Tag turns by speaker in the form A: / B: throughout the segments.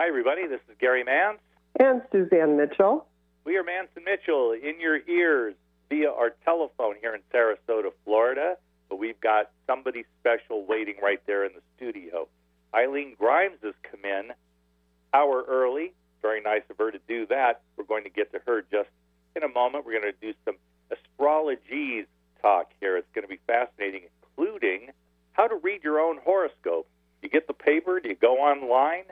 A: Hi, everybody. This is Gary Mance.
B: And Suzanne Mitchell.
A: We are Mance and Mitchell in your ears via our telephone here in Sarasota, Florida. But we've got somebody special waiting right there in the studio. Eileen Grimes has come in hour early. Very nice of her to do that. We're going to get to her just in a moment. We're going to do some astrologies talk here. It's going to be fascinating, including how to read your own horoscope. You get the paper, do you go online?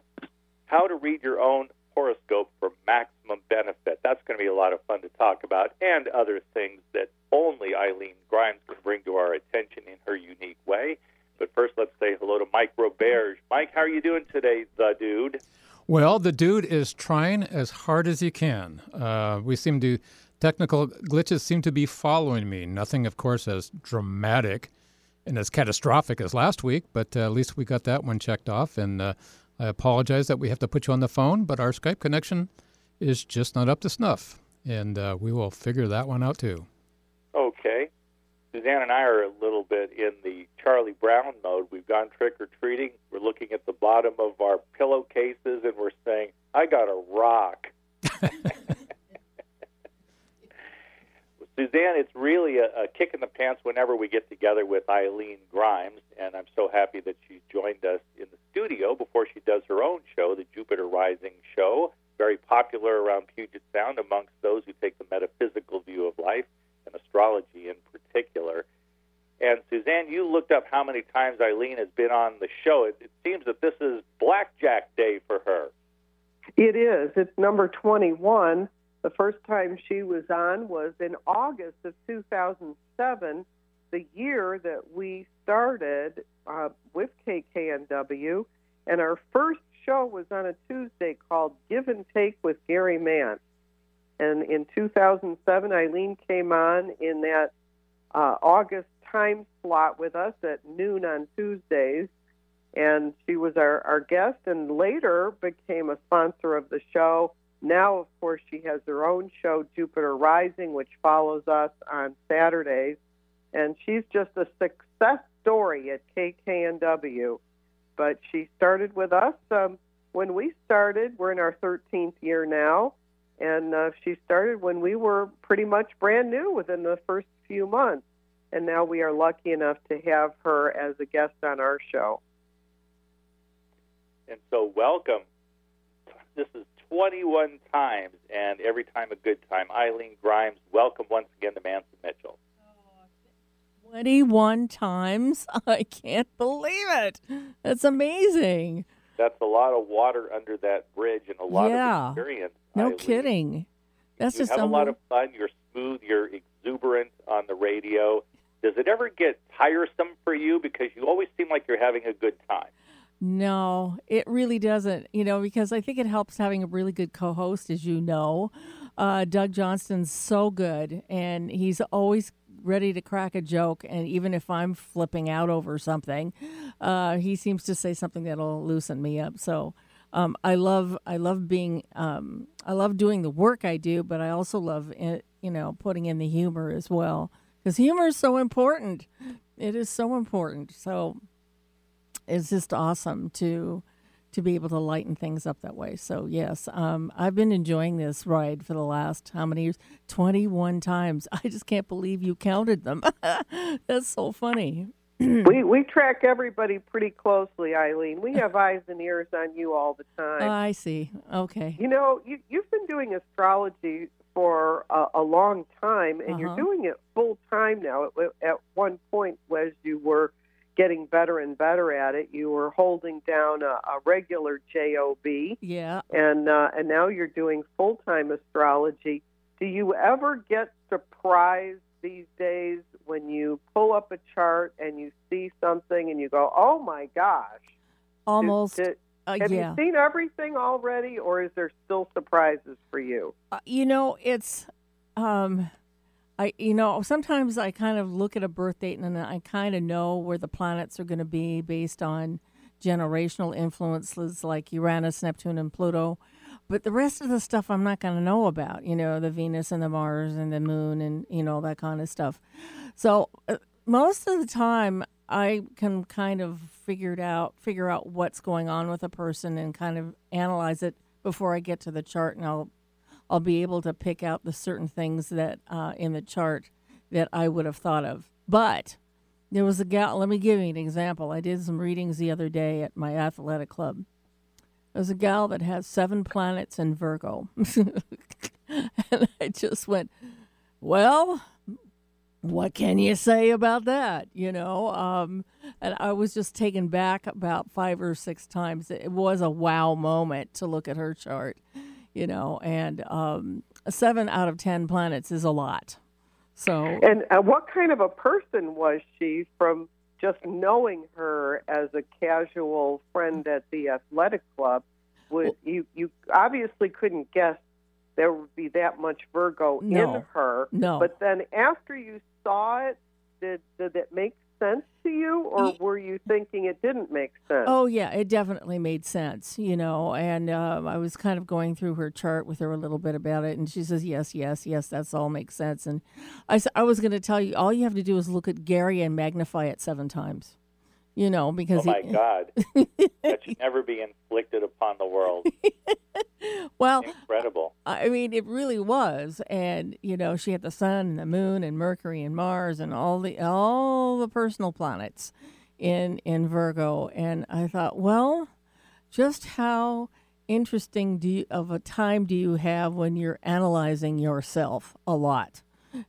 A: How to read your own horoscope for maximum benefit. That's going to be a lot of fun to talk about, and other things that only Eileen Grimes can bring to our attention in her unique way. But first, let's say hello to Mike Roberge. Mike, how are you doing today, the dude?
C: Well, the dude is trying as hard as he can. Uh, we seem to, technical glitches seem to be following me. Nothing, of course, as dramatic and as catastrophic as last week, but uh, at least we got that one checked off. And uh, I apologize that we have to put you on the phone, but our Skype connection is just not up to snuff. And uh, we will figure that one out too.
A: Okay. Suzanne and I are a little bit in the Charlie Brown mode. We've gone trick or treating. We're looking at the bottom of our pillowcases and we're saying, I got a rock. Suzanne, it's really a, a, kick in the pants whenever we get together with Eileen Grimes, and I'm so happy that she's joined us in the studio before she does her own show, the Jupiter Rising Show, very popular around Puget Sound amongst those who take the metaphysical view of life and astrology in particular. And Suzanne, you looked up how many times Eileen has been on the show. It, it seems that this is Blackjack Day for her.
B: It is. It's number 21 the first time she was on was in August of 2007, the year that we started uh, with KKNW. And our first show was on a Tuesday called Give and Take with Gary Mance. And in 2007, Eileen came on in that uh, August time slot with us at noon on Tuesdays. And she was our, our guest and later became a sponsor of the show now, of course, she has her own show, Jupiter Rising, which follows us on Saturdays. And she's just a success story at KKNW. But she started with us um, when we started. We're in our 13th year now. And uh, she started when we were pretty much brand new within the first few months. And now we are lucky enough to have her as a guest on our show.
A: And so, welcome. This is 21 times, and every time a good time. Eileen Grimes, welcome once again to Mance and Mitchell.
D: 21 times? I can't believe it. That's amazing.
A: That's a lot of water under that bridge and a lot
D: yeah.
A: of experience.
D: No
A: Eileen.
D: kidding. That's
A: you
D: just
A: have a lot of fun. You're smooth. You're exuberant on the radio. Does it ever get tiresome for you? Because you always seem like you're having a good time.
D: No, it really doesn't. You know, because I think it helps having a really good co-host, as you know. Uh, Doug Johnston's so good, and he's always ready to crack a joke. And even if I'm flipping out over something, uh, he seems to say something that'll loosen me up. So um, I love, I love being, um, I love doing the work I do, but I also love, it, you know, putting in the humor as well because humor is so important. It is so important. So it's just awesome to to be able to lighten things up that way. So yes, um, I've been enjoying this ride for the last how many years? Twenty one times. I just can't believe you counted them. That's so funny.
B: we we track everybody pretty closely, Eileen. We have eyes and ears on you all the time.
D: Oh, I see. Okay.
B: You know, you you've been doing astrology for a, a long time, and uh-huh. you're doing it full time now. At, at one point, as you were getting better and better at it. You were holding down a, a regular job,
D: yeah,
B: and uh, and now you're doing full time astrology. Do you ever get surprised these days when you pull up a chart and you see something and you go, "Oh my gosh!"
D: Almost. Uh,
B: have
D: yeah.
B: you seen everything already, or is there still surprises for you?
D: Uh, you know, it's. Um, I you know sometimes I kind of look at a birth date and I kind of know where the planets are going to be based on generational influences like Uranus, Neptune, and Pluto. But the rest of the stuff I'm not going to know about. You know, the Venus and the Mars and the Moon and you know that kind of stuff. So uh, most of the time I can kind of figure it out, figure out what's going on with a person, and kind of analyze it before I get to the chart, and I'll I'll be able to pick out the certain things that uh, in the chart that I would have thought of. But there was a gal. Let me give you an example. I did some readings the other day at my athletic club. There's a gal that has seven planets in Virgo, and I just went, well what can you say about that? You know, um, and I was just taken back about five or six times. It was a wow moment to look at her chart, you know, and um, seven out of ten planets is a lot. So,
B: and uh, what kind of a person was she from just knowing her as a casual friend at the athletic club? Would well, you you obviously couldn't guess there would be that much Virgo
D: no,
B: in her.
D: No.
B: But then after you saw it, did did it make sense to you, or were you thinking it didn't make sense?
D: Oh yeah, it definitely made sense. You know, and um, I was kind of going through her chart with her a little bit about it, and she says, "Yes, yes, yes, that's all makes sense." And I I was going to tell you, all you have to do is look at Gary and magnify it seven times you know, because
A: oh my he, God, that should never be inflicted upon the world.
D: well,
A: incredible.
D: I mean, it really was, and you know, she had the sun and the moon and Mercury and Mars and all the all the personal planets in in Virgo, and I thought, well, just how interesting do you, of a time do you have when you're analyzing yourself a lot?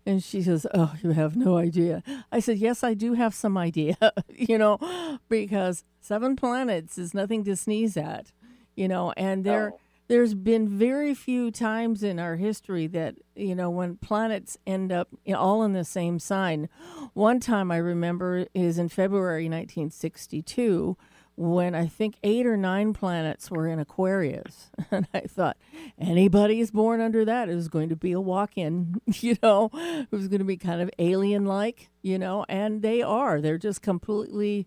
D: And she says, Oh, you have no idea. I said, Yes, I do have some idea, you know, because seven planets is nothing to sneeze at, you know, and there.
A: No.
D: There's been very few times in our history that, you know, when planets end up all in the same sign. One time I remember is in February 1962 when I think eight or nine planets were in Aquarius. And I thought, anybody is born under that is going to be a walk in, you know, who's going to be kind of alien like, you know, and they are. They're just completely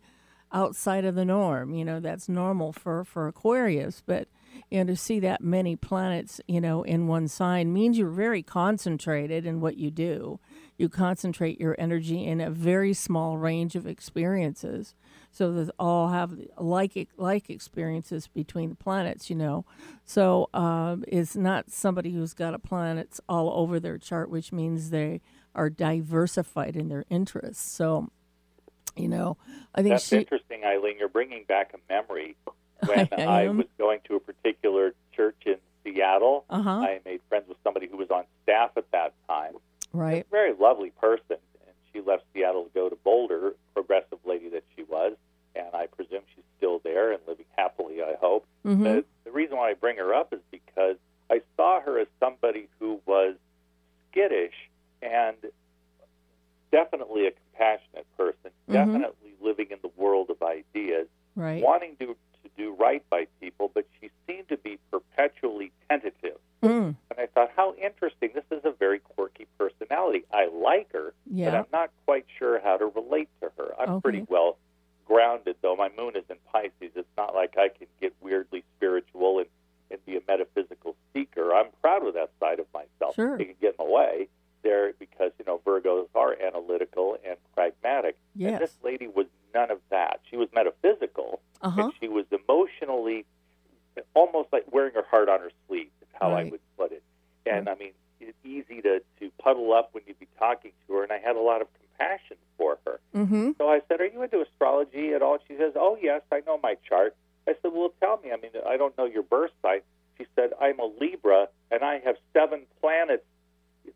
D: outside of the norm. You know, that's normal for, for Aquarius. But, you know, to see that many planets, you know, in one sign means you're very concentrated in what you do. You concentrate your energy in a very small range of experiences so that all have like like experiences between the planets, you know. So um, it's not somebody who's got a planets all over their chart, which means they are diversified in their interests. So, you know, I think
A: that's
D: she,
A: interesting, Eileen. You're bringing back a memory when I, I, was going to a particular church in Seattle.
D: Uh-huh.
A: I made friends with somebody who was on staff at that time.
D: Right.
A: Very lovely person she left Seattle to go to Boulder, progressive lady that she was, and I presume she's still there and living happily, I hope.
D: Mm-hmm.
A: The, the reason why I bring her up is because I saw her as somebody who was skittish and definitely a compassionate person,
D: mm-hmm.
A: definitely living in the world of ideas,
D: right.
A: wanting to, to do right by people, but she seemed to be perpetually tentative.
D: Mm.
A: And I thought, how interesting. This is a very quirky personality. I like her,
D: yeah.
A: but I'm not quite sure how to relate to her. I'm
D: okay.
A: pretty well grounded, though. My moon is in Pisces. It's not like I can get weirdly spiritual and, and be a metaphysical seeker. I'm proud of that side of myself.
D: Sure.
A: It can get in the way there because, you know, Virgos are analytical and pragmatic.
D: Yes.
A: And this lady was none of that. She was metaphysical,
D: uh-huh.
A: and she was emotionally almost like wearing her heart on her sleeve how
D: right.
A: I would put it. And I mean, it's easy to to puddle up when you'd be talking to her, and I had a lot of compassion for her.
D: Mm-hmm.
A: So I said, "Are you into astrology at all?" She says, "Oh yes, I know my chart." I said, "Well, tell me. I mean, I don't know your birth sign." She said, "I'm a Libra, and I have seven planets,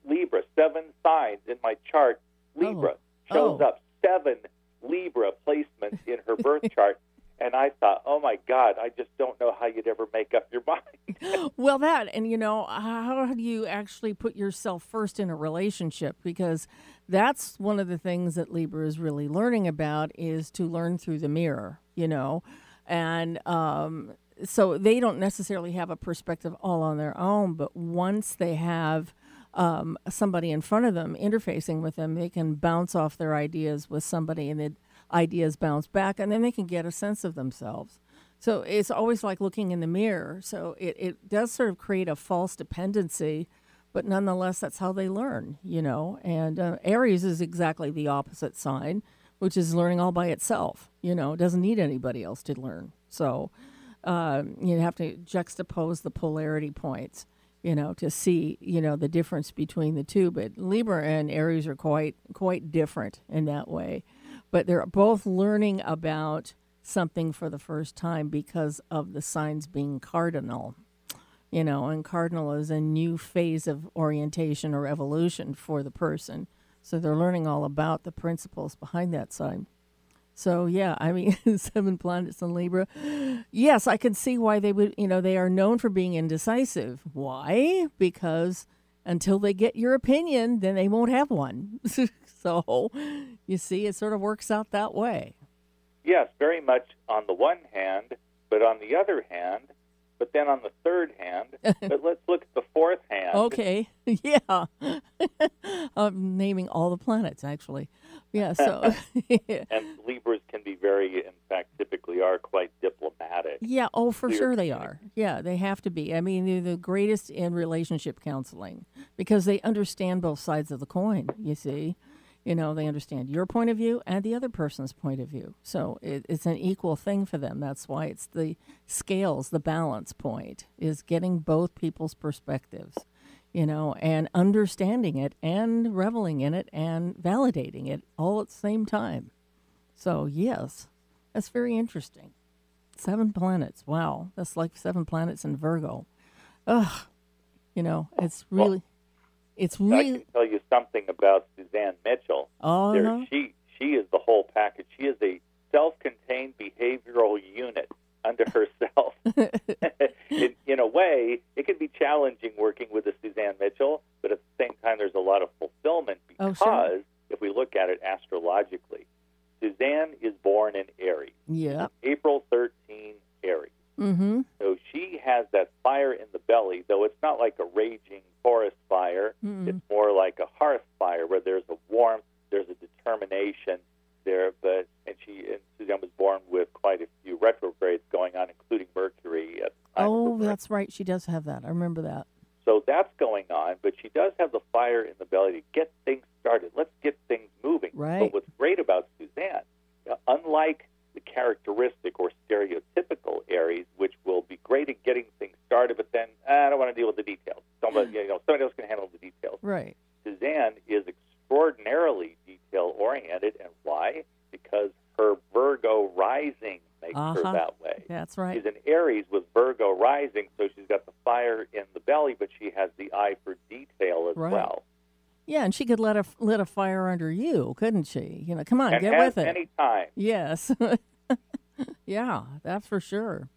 A: Libra, seven signs in my chart. Libra
D: oh.
A: shows
D: oh.
A: up seven Libra placements in her birth chart." And I thought, oh my God, I just don't know how you'd ever make up your mind.
D: well, that, and you know, how do you actually put yourself first in a relationship? Because that's one of the things that Libra is really learning about is to learn through the mirror, you know. And um, so they don't necessarily have a perspective all on their own, but once they have um, somebody in front of them interfacing with them, they can bounce off their ideas with somebody and the ideas bounce back and then they can get a sense of themselves. So it's always like looking in the mirror. So it, it does sort of create a false dependency, but nonetheless, that's how they learn, you know. And uh, Aries is exactly the opposite sign, which is learning all by itself. You know, doesn't need anybody else to learn. So uh, you have to juxtapose the polarity points, you know, to see, you know, the difference between the two. But Libra and Aries are quite quite different in that way. But they're both learning about something for the first time because of the signs being cardinal you know, and cardinal is a new phase of orientation or evolution for the person. So they're learning all about the principles behind that sign. So yeah, I mean, seven planets in Libra. Yes, I can see why they would. You know, they are known for being indecisive. Why? Because until they get your opinion, then they won't have one. so you see, it sort of works out that way.
A: Yes, very much on the one hand, but on the other hand, but then on the third hand, but let's look at the fourth hand.
D: Okay, yeah. I'm naming all the planets, actually. Yeah, so.
A: and Libras can be very, in fact, typically are quite diplomatic.
D: Yeah, oh, for sure they are. Yeah, they have to be. I mean, they're the greatest in relationship counseling because they understand both sides of the coin, you see you know they understand your point of view and the other person's point of view. So it, it's an equal thing for them. That's why it's the scales the balance point is getting both people's perspectives you know and understanding it and reveling in it and validating it all at the same time. So yes that's very interesting. Seven planets. Wow. That's like seven planets in virgo. Ugh. You know it's really it's really.
A: I can tell you something about Suzanne Mitchell.
D: Oh
A: there,
D: no.
A: She she is the whole package. She is a self-contained behavioral unit unto herself. in, in a way, it can be challenging working with a Suzanne Mitchell, but at the same time, there's a lot of fulfillment because
D: oh, sure.
A: if we look at it astrologically, Suzanne is born in Aries.
D: Yeah.
A: April 13, Aries.
D: Mm-hmm.
A: So she has that fire in the belly, though it's not like a raging forest fire.
D: Mm-hmm.
A: It's more like a hearth fire where there's a warmth, there's a determination there. But and she and Suzanne was born with quite a few retrogrades going on, including Mercury. At the time
D: oh,
A: of her
D: that's right. She does have that. I remember that.
A: So that's going on, but she does have the fire in the belly to get things started. Let's get things moving.
D: Right.
A: But what's great about Suzanne, unlike the characteristic or stereotypical Aries, which will be great at getting things started, but then ah, I don't want to deal with the details. Somebody, you know, somebody else can handle the details.
D: Right.
A: Suzanne is extraordinarily detail oriented, and why? Because her Virgo rising makes
D: uh-huh.
A: her that way.
D: That's right.
A: She's an Aries with Virgo rising, so she's got the fire in the belly, but she has the eye for detail as
D: right.
A: well.
D: Yeah, and she could let a lit a fire under you, couldn't she? You know, come on,
A: and
D: get with it.
A: Any time.
D: Yes. yeah, that's for sure.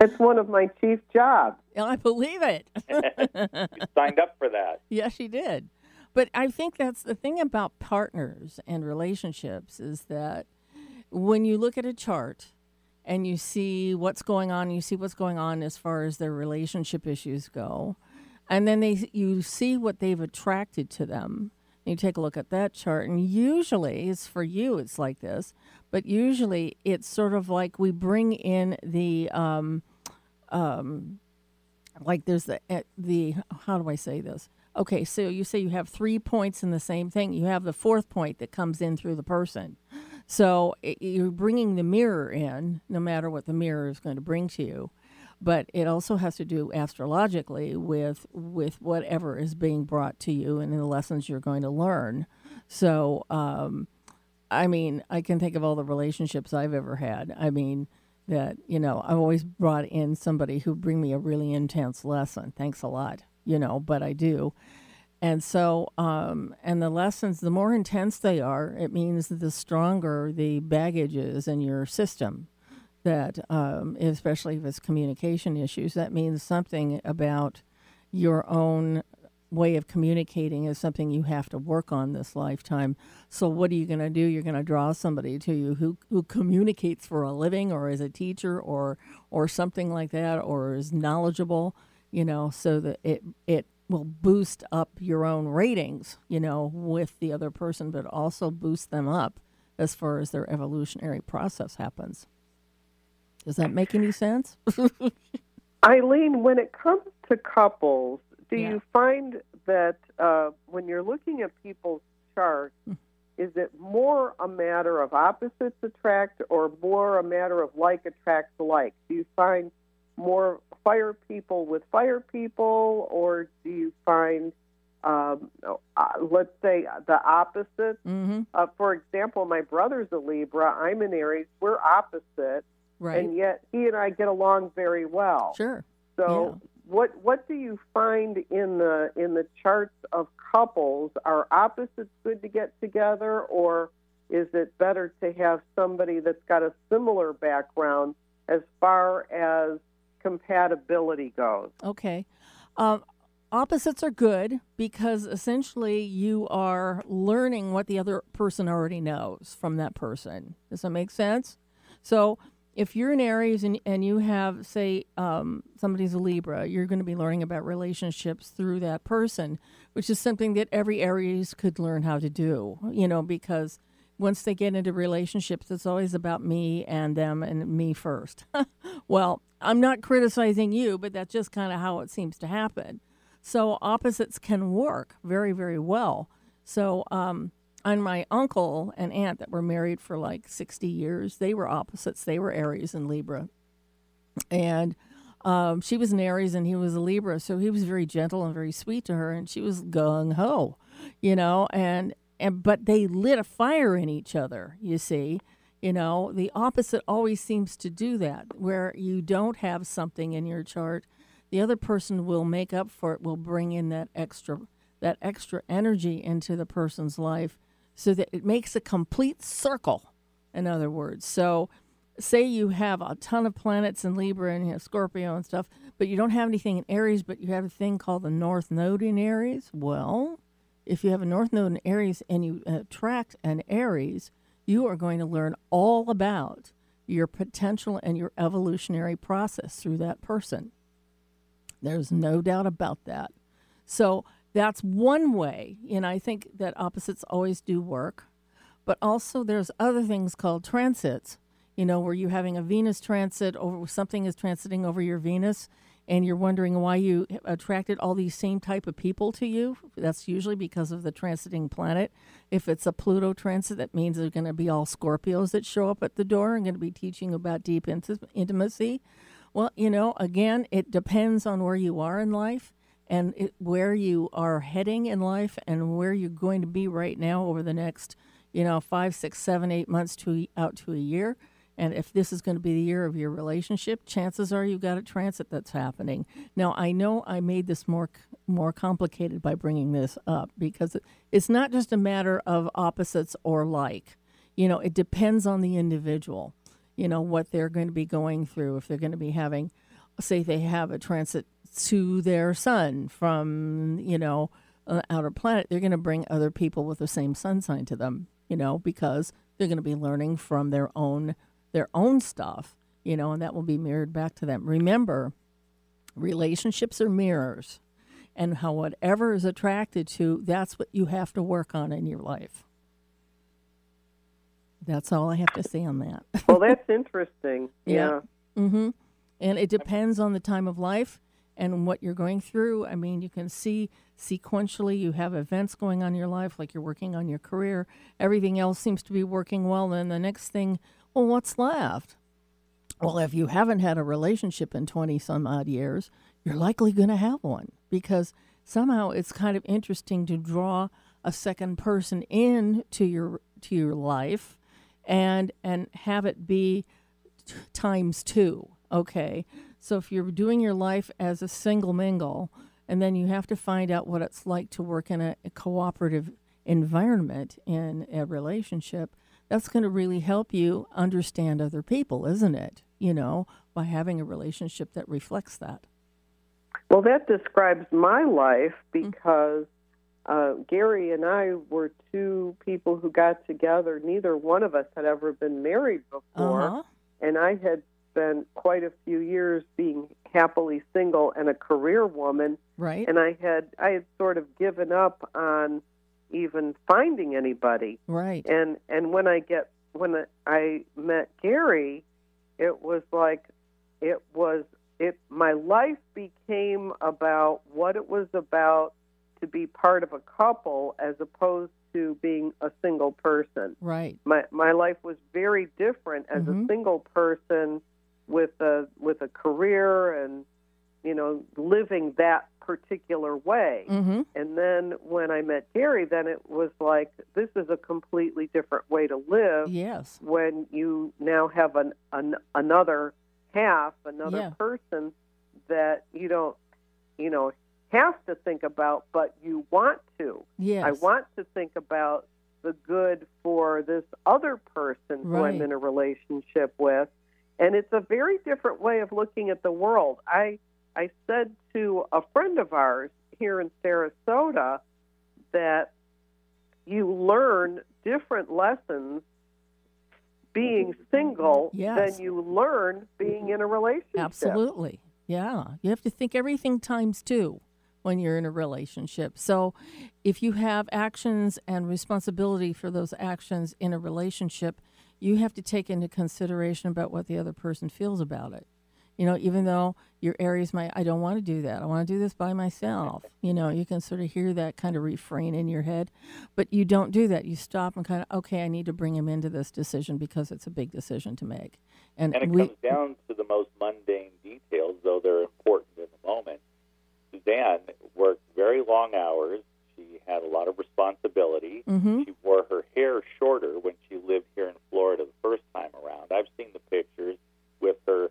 B: It's one of my chief jobs.
D: I believe it.
A: you signed up for that.
D: Yes, she did. But I think that's the thing about partners and relationships is that when you look at a chart and you see what's going on, you see what's going on as far as their relationship issues go, and then they you see what they've attracted to them. You take a look at that chart, and usually it's for you. It's like this, but usually it's sort of like we bring in the um, um, like there's the eh, the how do I say this? Okay, so you say you have three points in the same thing. You have the fourth point that comes in through the person. So it, you're bringing the mirror in, no matter what the mirror is going to bring to you. But it also has to do astrologically with with whatever is being brought to you and the lessons you're going to learn. So, um, I mean, I can think of all the relationships I've ever had. I mean, that you know, I've always brought in somebody who bring me a really intense lesson. Thanks a lot, you know, but I do. And so, um, and the lessons, the more intense they are, it means the stronger the baggage is in your system. That, um, especially if it's communication issues, that means something about your own way of communicating is something you have to work on this lifetime. So, what are you going to do? You're going to draw somebody to you who, who communicates for a living, or is a teacher, or or something like that, or is knowledgeable, you know, so that it it will boost up your own ratings, you know, with the other person, but also boost them up as far as their evolutionary process happens. Does that make any sense?
B: Eileen, when it comes to couples, do
D: Yeah.
B: you find that uh, when you're looking at people's charts, is it more a matter of opposites attract or more a matter of like attracts like? Do you find more fire people with fire people, or do you find, um, uh, let's say, the opposite?
D: Mm-hmm.
B: Uh, for example, my brother's a Libra. I'm an Aries. We're opposite,
D: Right.
B: and yet he and I get along very well.
D: sure.
B: So, what what do you find in the in the charts of couples? Are opposites good to get together, or is it better to have somebody that's got a similar background as far as compatibility goes?
D: Okay. Um, opposites are good because essentially you are learning what the other person already knows from that person. Does that make sense? So if you're an Aries and, and you have, say, um, somebody's a Libra, you're going to be learning about relationships through that person, which is something that every Aries could learn how to do, you know, because once they get into relationships, it's always about me and them and me first. well, I'm not criticizing you, but that's just kind of how it seems to happen. So opposites can work very, very well. So, um, and my uncle and aunt that were married for like 60 years, they were opposites. They were Aries and Libra. And um, she was an Aries and he was a Libra. So he was very gentle and very sweet to her. And she was gung ho, you know, and, and, but they lit a fire in each other, you see. You know, the opposite always seems to do that, where you don't have something in your chart, the other person will make up for it, will bring in that extra that extra energy into the person's life so that it makes a complete circle, in other words. So say you have a ton of planets in Libra and you have Scorpio and stuff, but you don't have anything in Aries, but you have a thing called the North Node in Aries. Well, if you have a North Node in Aries and you attract an Aries, you are going to learn all about your potential and your evolutionary process through that person. There's no doubt about that. So that's one way, and I think that opposites always do work. But also, there's other things called transits. You know, where you're having a Venus transit over something is transiting over your Venus, and you're wondering why you attracted all these same type of people to you. That's usually because of the transiting planet. If it's a Pluto transit, that means there's going to be all Scorpios that show up at the door and going to be teaching about deep inti- intimacy. Well, you know, again, it depends on where you are in life and it, where you are heading in life and where you're going to be right now over the next, you know, five, six, seven, eight months to out to a year. And if this is going to be the year of your relationship, chances are you've got a transit that's happening. Now, I know I made this more more complicated by bringing this up because it's not just a matter of opposites or like. You know, it depends on the individual. You know what they're going to be going through if they're going to be having, say, they have a transit to their sun from you know an outer planet. They're going to bring other people with the same sun sign to them. You know because they're going to be learning from their own their own stuff, you know, and that will be mirrored back to them. Remember, relationships are mirrors, and how whatever is attracted to, that's what you have to work on in your life. That's all I have to say on that.
B: well, that's interesting.
D: Yeah.
B: Yeah.
D: mm-hmm. And it depends on the time of life and what you're going through. I mean, you can see sequentially you have events going on in your life, like you're working on your career. Everything else seems to be working well. Then the next thing, well, what's left? Well, if you haven't had a relationship in 20 some odd years, you're likely going to have one because somehow it's kind of interesting to draw a second person into your to your life and and have it be t- times 2 okay so if you're doing your life as a single mingle and then you have to find out what it's like to work in a, a cooperative environment in a relationship that's going to really help you understand other people isn't it? You know by having a relationship that reflects that.
B: Well, that describes my life because uh, Gary and I were two people who got together. Neither one of us had ever been married before,
D: uh-huh.
B: And I had spent quite a few years being happily single and a career woman.
D: right
B: And I had I had sort of given up on even finding anybody.
D: right
B: And and when I get when I met Gary, it was like it was it my life became about what it was about to be part of a couple as opposed to being a single person.
D: Right.
B: My my life was very different as
D: Mhm.
B: a single person with a with a career and you know living that particular way.
D: Mm-hmm.
B: And then when I met Gary, then it was like this is a completely different way to live
D: Yes.
B: when you now have an, an another half, another
D: Yeah.
B: person that you don't, you know, have to think about, but you want to.
D: Yes.
B: I want to think about the good for this other person who I'm in a relationship with, and it's a very different way of looking at the world. I I said to a friend of ours here in Sarasota that you learn different lessons being mm-hmm. single
D: Yes.
B: than you learn being in a relationship.
D: Absolutely. Yeah. You have to think everything times two when you're in a relationship. So if you have actions and responsibility for those actions in a relationship, you have to take into consideration about what the other person feels about it. You know, even though your Aries might, I don't want to do that. I want to do this by myself. You know, you can sort of hear that kind of refrain in your head, but you don't do that. You stop and kind of, okay, I need to bring him into this decision because it's a big decision to make. And,
A: And it
D: we,
A: comes down to the most mundane details, though they're important in the moment. Suzanne worked very long hours. Had a lot of responsibility.
D: Mhm.
A: She wore her hair shorter when she lived here in Florida the first time around. I've seen the pictures with her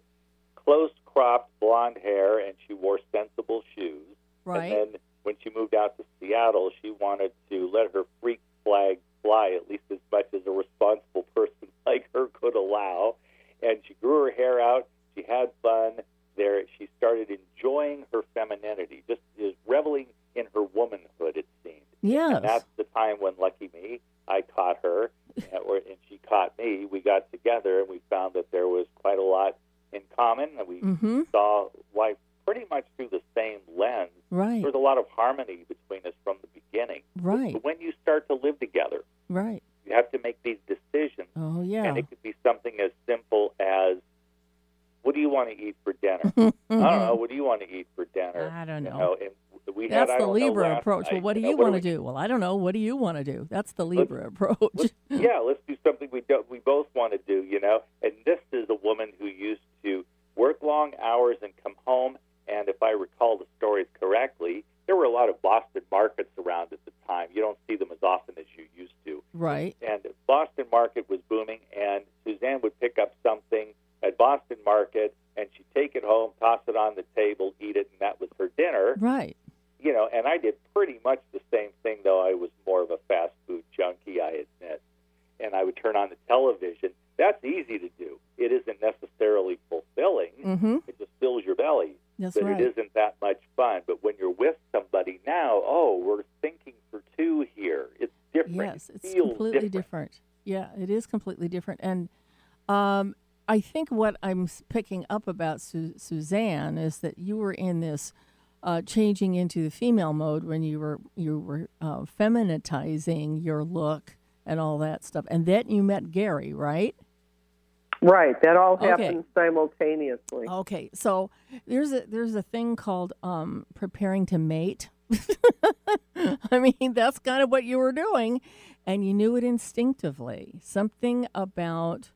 A: close cropped blonde hair, and she wore sensible shoes.
D: right.
A: And then when she moved out to Seattle, she wanted to let her freak flag fly at least as much as a responsible person like her could allow. And she grew her hair out. She had fun. There, she started enjoying her femininity, just is reveling in her womanhood. It seemed.
D: yes.
A: And that's the time when, lucky me, I caught her, or, and she caught me. We got together, and we found that there was quite a lot in common. And we
D: mm-hmm.
A: saw life pretty much through the same lens.
D: Right.
A: There's a lot of harmony between us from the beginning.
D: Right.
A: But when you start to live together,
D: Right.
A: you have to make these decisions.
D: Oh yeah.
A: And it could be something as simple as, what do you want to eat for dinner? I don't know. What do you want to eat for dinner?
D: I don't
A: You
D: know.
A: know, and we
D: That's
A: had,
D: the Libra approach. Well, what do you want to do? Well, I don't know. What do you want to do? That's the Libra approach.
A: let's- yeah, let's do something we don't, we both want to do, you know. And this is a woman who used to work long hours and come home. And if I recall the stories correctly, there were a lot of Boston markets around at the time. You don't see them as often as you used to.
D: right.
A: And Boston Market was booming, and Suzanne would pick up something at Boston Market, and she'd take it home, toss it on the table, eat it, and that was her dinner
D: Right.
A: you know, and I did pretty much the same thing, though I was more of a fast food junkie, I admit. And I would turn on the television. That's easy to do. It isn't necessarily fulfilling.
D: Mm-hmm.
A: It just fills your belly.
D: That's
A: but
D: right.
A: it isn't that much fun. But when you're with somebody now, oh, we're thinking for two here. It's different.
D: Yes,
A: It
D: it's
A: feels
D: completely
A: different.
D: Yeah, it is completely different. And um, I think what I'm picking up about Su- Suzanne is that you were in this uh, changing into the female mode when you were you were uh, feminitizing your look and all that stuff, and then you met Gary, right?
B: Right. That all
D: Okay.
B: happened simultaneously.
D: Okay, so there's a there's a thing called um, preparing to mate. I mean, that's kind of what you were doing, and you knew it instinctively. Something about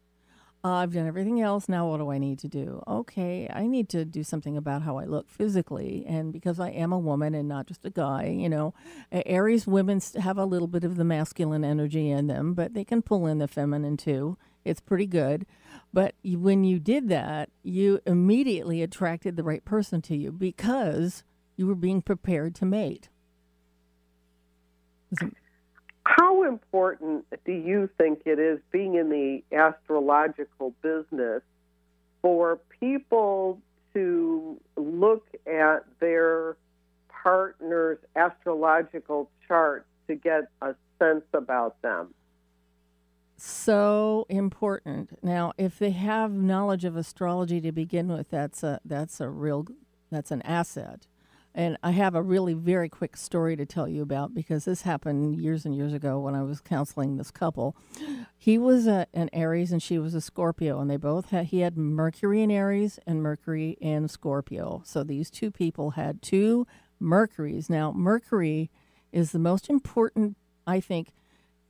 D: uh, I've done everything else. Now, what do I need to do? Okay, I need to do something about how I look physically, and because I am a woman and not just a guy, you know, Aries women have a little bit of the masculine energy in them, but they can pull in the feminine too. It's pretty good. But when you did that, you immediately attracted the right person to you because you were being prepared to mate.
B: How important do you think it is being in the astrological business for people to look at their partner's astrological chart to get a sense about them?
D: so important. Now, if they have knowledge of astrology to begin with, that's a that's a real that's an asset. And I have a really very quick story to tell you about because this happened years and years ago when I was counseling this couple. He was a, an Aries and she was a Scorpio, and they both had he had Mercury in Aries and Mercury in Scorpio. So these two people had two Mercuries. Now, Mercury is the most important, I think.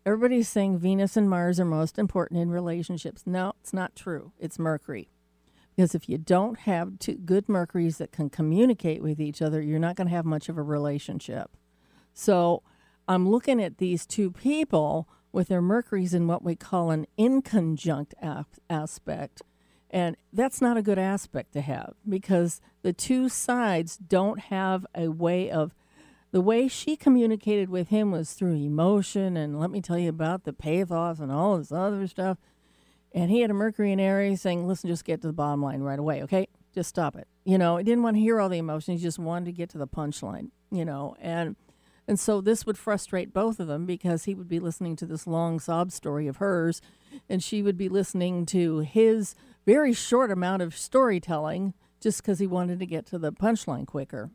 D: Everybody's saying Venus and Mars are most important in relationships. No, it's not true. It's Mercury. Because if you don't have two good Mercuries that can communicate with each other, you're not going to have much of a relationship. So I'm looking at these two people with their Mercuries in what we call an inconjunct aspect. And that's not a good aspect to have because the two sides don't have a way of. The way she communicated with him was through emotion, and let me tell you about the pathos and all this other stuff. And he had a Mercury in Aries saying, listen, just get to the bottom line right away, okay? Just stop it. You know, he didn't want to hear all the emotions. He just wanted to get to the punchline, you know. And and so this would frustrate both of them because he would be listening to this long sob story of hers, and she would be listening to his very short amount of storytelling just because he wanted to get to the punchline quicker.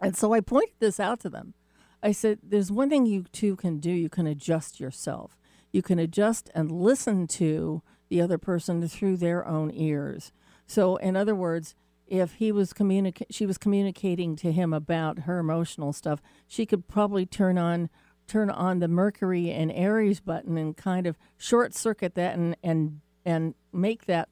D: And so I pointed this out to them. I said, There's one thing you two can do you can adjust yourself. You can adjust and listen to the other person through their own ears. So, in other words, if he was communica- she was communicating to him about her emotional stuff, she could probably turn on turn on the Mercury and Aries button and kind of short circuit that and and and make that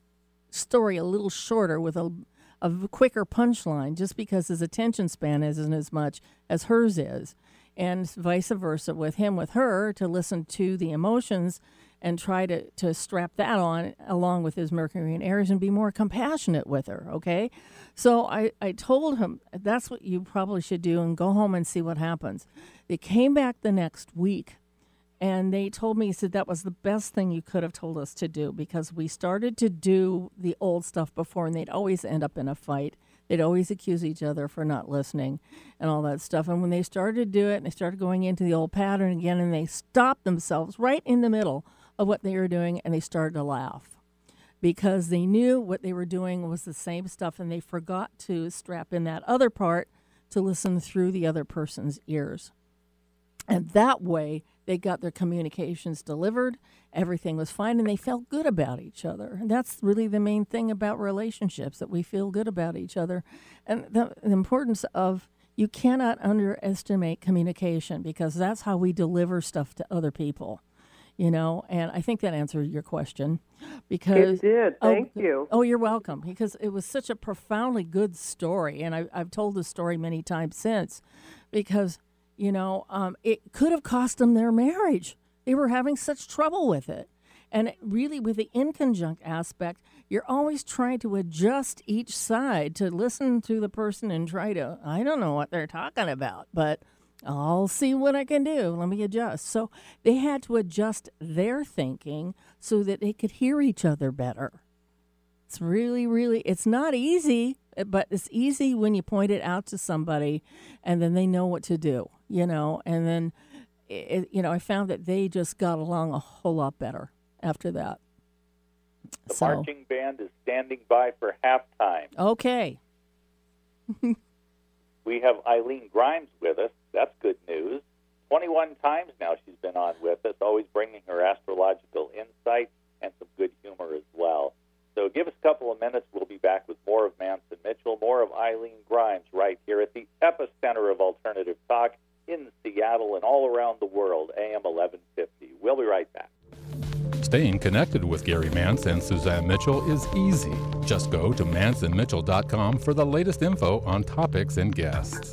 D: story a little shorter with a a quicker punchline just because his attention span isn't as much as hers is and vice versa with him with her to listen to the emotions and try to, to strap that on along with his Mercury and Aries and be more compassionate with her, okay? So I, I told him that's what you probably should do and go home and see what happens. They came back the next week and they told me, he said, that was the best thing you could have told us to do because we started to do the old stuff before and they'd always end up in a fight. They'd always accuse each other for not listening and all that stuff. And when they started to do it and they started going into the old pattern again and they stopped themselves right in the middle of what they were doing and they started to laugh because they knew what they were doing was the same stuff and they forgot to strap in that other part to listen through the other person's ears. And that way, they got their communications delivered, everything was fine, and they felt good about each other. And that's really the main thing about relationships that we feel good about each other. And the, the importance of you cannot underestimate communication because that's how we deliver stuff to other people you know and i think that answered your question because
B: it did. Oh, thank oh, you.
D: oh you're welcome because it was such a profoundly good story and I, have told the story many times since because you know um, it could have cost them their marriage. They were having such trouble with it. And really with the inconjunct aspect you're always trying to adjust each side to listen to the person and try to i don't know what they're talking about but I'll see what I can do. Let me adjust. So they had to adjust their thinking so that they could hear each other better. It's really, really, it's not easy, eh, but it's easy when you point it out to somebody and then they know what to do, you know, and then, it, you know, I found that they just got along a whole lot better after that.
A: The so. marching band is standing by for halftime.
D: Okay.
A: we have Eileen Grimes with us. That's good news. 21 times now she's been on with us, always bringing her astrological insight and some good humor as well. So give us a couple of minutes. We'll be back with more of Mance and Mitchell, more of Eileen Grimes right here at the epicenter of alternative talk in Seattle and all around the world, AM 1150. We'll be right back.
E: Staying connected with Gary Mance and Suzanne Mitchell is easy. Just go to manceandmitchell.com for the latest info on topics and guests.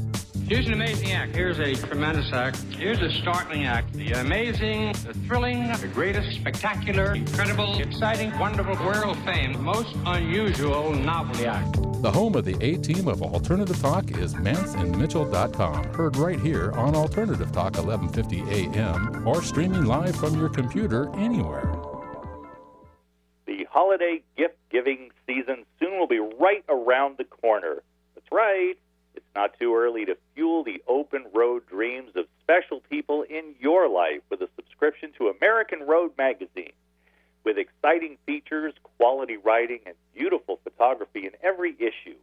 F: Here's an amazing act. Here's a tremendous act. Here's a startling act. The amazing, the thrilling, the greatest, spectacular, incredible, exciting, wonderful, world fame, most unusual novelty act.
E: The home of the A team of Alternative Talk is manceandmitchell.com. Heard right here on Alternative Talk 1150 AM or streaming live from your computer anywhere.
A: The holiday gift giving season soon will be right around the corner. That's right. Not too early to fuel the open road dreams of special people in your life with a subscription to American Road Magazine. with exciting features, quality writing, and beautiful photography in every issue.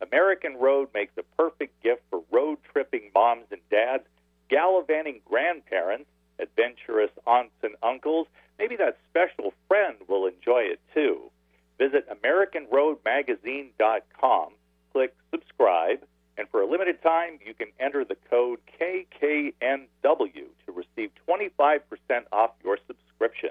A: American Road makes a perfect gift for road tripping moms and dads, gallivanting grandparents, adventurous aunts and uncles. Maybe that special friend will enjoy it too. Visit AmericanRoadMagazine.com, click subscribe, and for a limited time, you can enter the code KKNW to receive 25% off your subscription.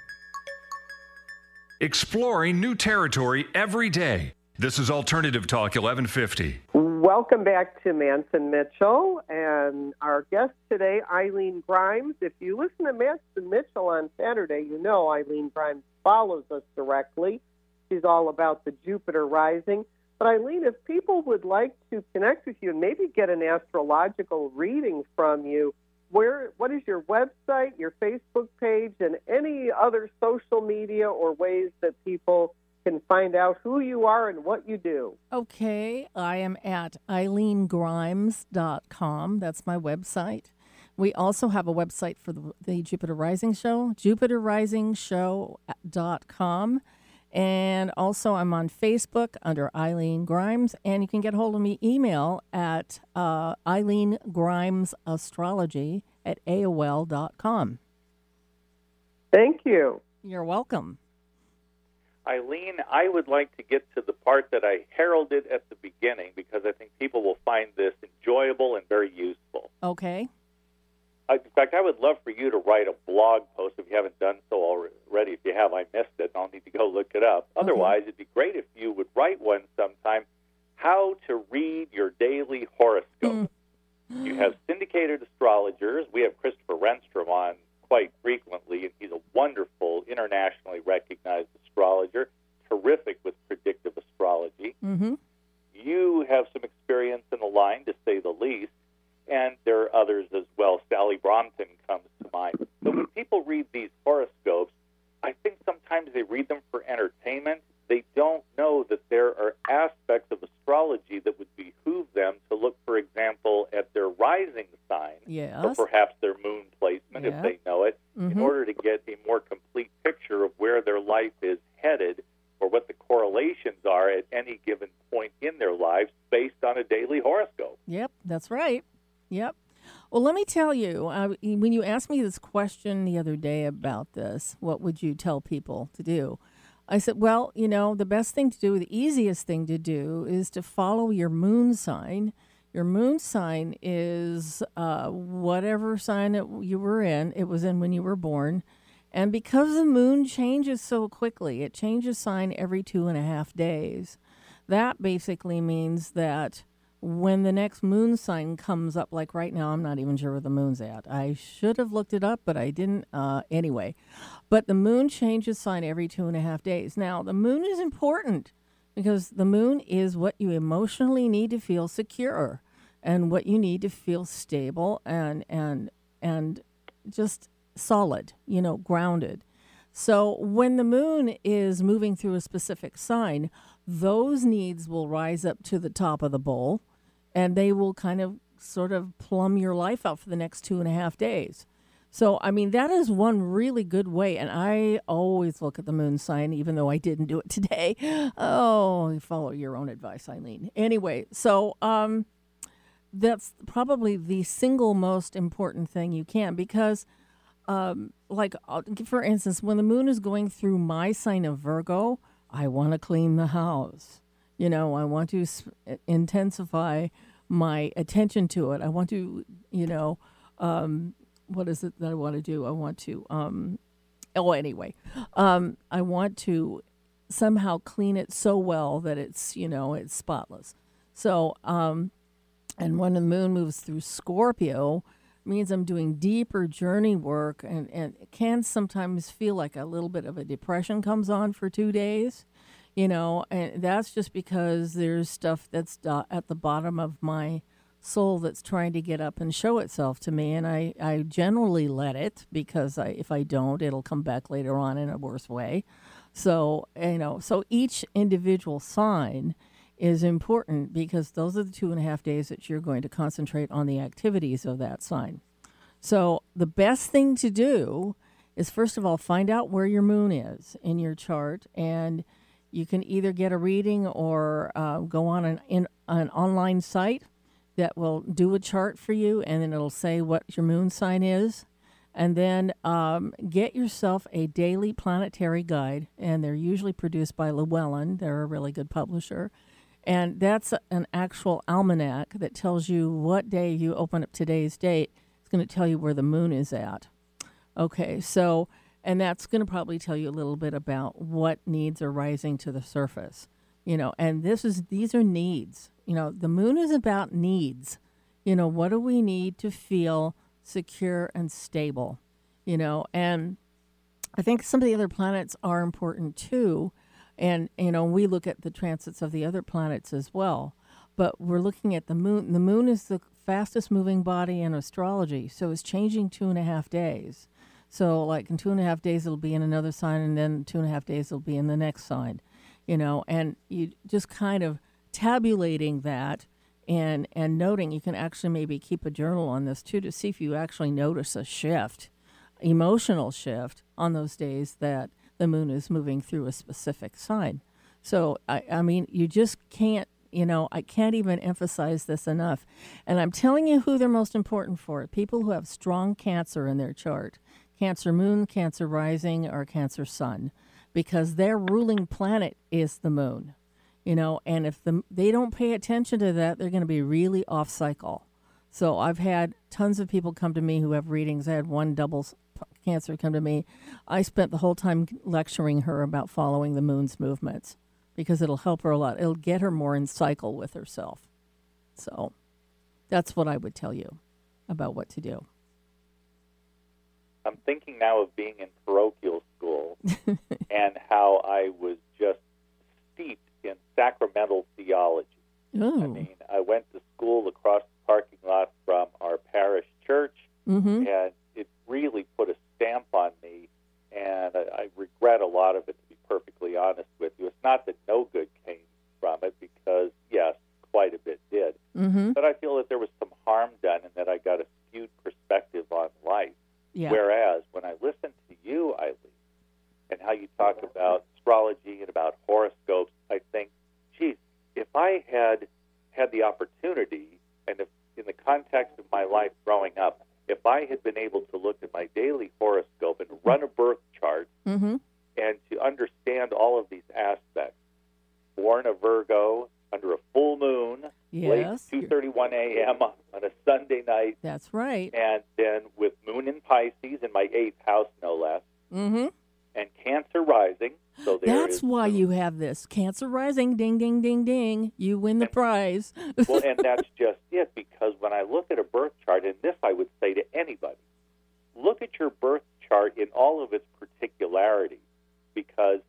G: Exploring new territory every day. This is Alternative Talk 1150.
B: Welcome back to Mance and Mitchell and our guest today, Eileen Grimes. If you listen to Mance and Mitchell on Saturday, you know Eileen Grimes follows us directly. She's all about the Jupiter rising. But Eileen, if people would like to connect with you and maybe get an astrological reading from you, where what is your website, your Facebook page, and any other social media or ways that people can find out who you are and what you do?
D: Okay, I am at eileengrimes.com. That's my website. We also have a website for the, the Jupiter Rising Show, jupiterrisingshow.com. And also, I'm on Facebook under Eileen Grimes, and you can get hold of me email at uh, Eileen Grimes Astrology at AOL.com.
B: Thank you.
D: You're welcome.
A: Eileen, I would like to get to the part that I heralded at the beginning because I think people will find this enjoyable and very useful.
D: Okay.
A: In fact, I would love for you to write a blog post if you haven't done so already. If you have, I missed it. I'll need to go look it up.
D: Okay.
A: Otherwise, it'd be great if you would write one sometime. How to read your daily horoscope. You have syndicated astrologers. We have Christopher Renstrom on quite frequently, and he's a wonderful, internationally recognized astrologer, terrific with predictive astrology.
D: Mm-hmm.
A: You have some experience in the line, to say the least, and there are others as well. Sally Brompton comes to mind. But when people read these horoscopes, I think sometimes they read them for entertainment. They don't know that there are aspects of astrology that would behoove them to look, for example, at their rising sign
D: Yes.
A: or perhaps their moon placement,
D: Yeah.
A: if they know it, in
D: Mhm.
A: order to get a more complete picture of where their life is headed or what the correlations are at any given point in their lives based on a daily horoscope.
D: Yep, that's right. Yep. Well, let me tell you, uh, when you asked me this question the other day about this, what would you tell people to do? I said, well, you know, the best thing to do, the easiest thing to do is to follow your moon sign. Your moon sign is uh, whatever sign it, you were in, it was in when you were born. And because the moon changes so quickly, it changes sign every two and a half days. That basically means that when the next moon sign comes up, like right now, I'm not even sure where the moon's at. I should have looked it up, but I didn't. Uh, anyway, but the moon changes sign every two and a half days. Now, the moon is important because the moon is what you emotionally need to feel secure and what you need to feel stable and and and just solid, you know, grounded. So when the moon is moving through a specific sign, those needs will rise up to the top of the bowl and they will kind of sort of plumb your life out for the next two and a half days. So, I mean, that is one really good way. And I always look at the moon sign, even though I didn't do it today. Oh, follow your own advice, Eileen. Anyway, so um, that's probably the single most important thing you can because um, like uh, for instance when the moon is going through my sign of virgo i want to clean the house you know i want to s- intensify my attention to it. I want to you know um, what is it that i want to do? I want to um, oh anyway um, i want to somehow clean it so well that it's you know it's spotless. So um, and when the moon moves through Scorpio, means I'm doing deeper journey work, and, and it can sometimes feel like a little bit of a depression comes on for two days, you know, and that's just because there's stuff that's at the bottom of my soul that's trying to get up and show itself to me, and I, I generally let it because I, if I don't, it'll come back later on in a worse way. So, you know, so each individual sign is important because those are the two and a half days that you're going to concentrate on the activities of that sign. So, the best thing to do is first of all find out where your moon is in your chart, and you can either get a reading or uh, go on an, in, an online site that will do a chart for you, and then it'll say what your moon sign is. And then um, get yourself a daily planetary guide, and they're usually produced by Llewellyn. They're a really good publisher. And that's an actual almanac that tells you what day you open up today's date. It's going to tell you where the moon is at. Okay, so, and that's going to probably tell you a little bit about what needs are rising to the surface. You know, and this is, these are needs. You know, the moon is about needs. You know, what do we need to feel secure and stable? You know, and I think some of the other planets are important too and you know we look at the transits of the other planets as well but we're looking at the moon the moon is the fastest moving body in astrology so it's changing two and a half days so like in two and a half days it'll be in another sign and then two and a half days it'll be in the next sign you know and you just kind of tabulating that and and noting you can actually maybe keep a journal on this too to see if you actually notice a shift emotional shift on those days that the moon is moving through a specific sign. So, I, I mean, you just can't, you know, I can't even emphasize this enough. And I'm telling you who they're most important for people who have strong cancer in their chart Cancer moon, Cancer rising, or Cancer sun, because their ruling planet is the moon. You know, and if the, they don't pay attention to that, they're going to be really off cycle. So I've had tons of people come to me who have readings. I had one double cancer come to me, I spent the whole time lecturing her about following the moon's movements because it'll help her a lot. It'll get her more in cycle with herself. So that's what I would tell you about what to do.
A: I'm thinking now of being in parochial school and how I was just steeped in sacramental theology. I mean, I went to school across the parking lot from our parish church,
D: mm-hmm.
A: and it really put a stamp on me, and I, I regret a lot of it. To be perfectly honest with you, it's not that no good came from it, because yes, quite a bit did.
D: Mm-hmm.
A: But I feel that there was some harm done, and that I got a skewed perspective on life.
D: Yeah.
A: Whereas when I listen to you, Eileen, and how you talk about astrology and about horoscopes, I think, geez, if I had had the opportunity, and if in the context of my life growing up, if I had been able to look at my daily horoscope and run a birth chart
D: mm-hmm.
A: and to understand all of these aspects, born a Virgo under a full moon,
D: yes.
A: late 2:31 a.m. on a Sunday night.
D: That's right.
A: And then with Moon in Pisces in my eighth house, no less,
D: mm-hmm.
A: and Cancer rising. So
D: that's why you have this Cancer rising. Ding, ding, ding, ding. You win the
A: and,
D: prize.
A: well, and that's just it. Because when I look at a birth chart, and this I would say to anybody, look at your birth chart in all of its particularities. Because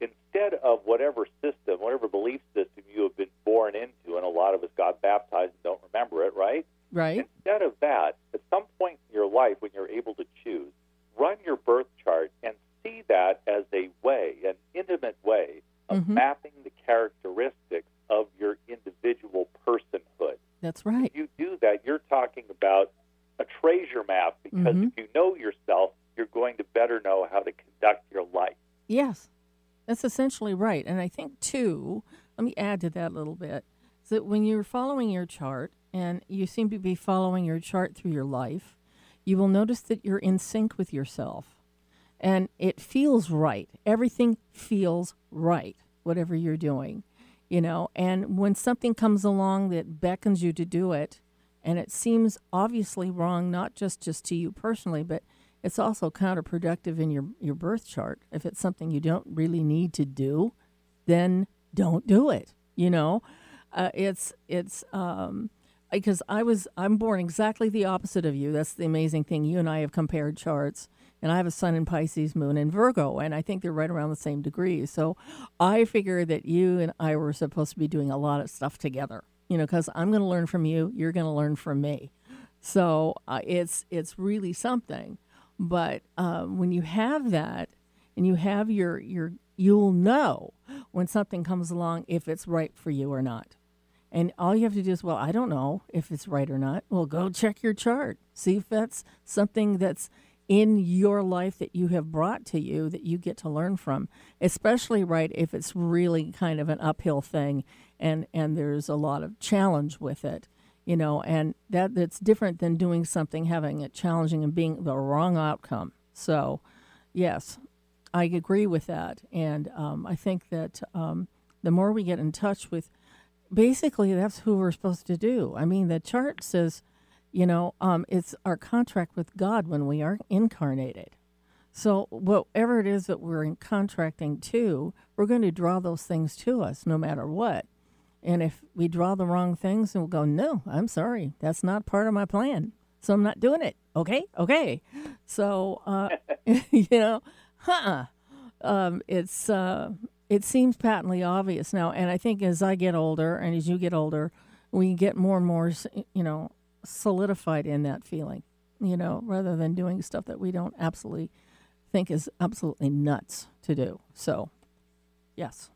A: instead of whatever system, whatever belief system you have been born into, and a lot of us got baptized and don't remember it, right?
D: Right.
A: Instead of that, at some point in your life when you're able to choose, run your birth chart and see that as a way, an intimate way of
D: mm-hmm.
A: mapping the characteristics of your individual personhood.
D: That's right.
A: If you do that, you're talking about a treasure map because
D: mm-hmm.
A: if you know yourself, you're going to better know how to conduct your life.
D: Yes, that's essentially right. And I think, too, let me add to that a little bit, is that when you're following your chart, and you seem to be following your chart through your life, you will notice that you're in sync with yourself. And it feels right. Everything feels right, whatever you're doing, you know. And when something comes along that beckons you to do it, and it seems obviously wrong, not just, just to you personally, but it's also counterproductive in your, your birth chart. If it's something you don't really need to do, then don't do it, you know. Uh, it's it's um, because I was I'm born exactly the opposite of you. That's the amazing thing. You and I have compared charts, and I have a Sun in Pisces, Moon in Virgo, and I think they're right around the same degrees. So I figure that you and I were supposed to be doing a lot of stuff together. You know, because I'm going to learn from you, you're going to learn from me. So uh, it's it's really something. But um, when you have that, and you have your your you'll know when something comes along if it's right for you or not. And all you have to do is, well, I don't know if it's right or not. Well, go check your chart. See if that's something that's in your life that you have brought to you that you get to learn from. Especially right if it's really kind of an uphill thing and and there's a lot of challenge with it. You know, and that that's different than doing something having it challenging and being the wrong outcome. So, yes, I agree with that, and um, I think that um, the more we get in touch with basically that's who we're supposed to do. I mean, the chart says, you know, um, it's our contract with God when we are incarnated. So whatever it is that we're in contracting to, we're going to draw those things to us no matter what. And if we draw the wrong things, and we'll go, no, I'm sorry, that's not part of my plan, so I'm not doing it. Okay, okay. So uh, you know, huh? Um, it's uh, it seems patently obvious now. And I think as I get older and as you get older, we get more and more, you know, solidified in that feeling, you know, rather than doing stuff that we don't absolutely think is absolutely nuts to do. So, yes,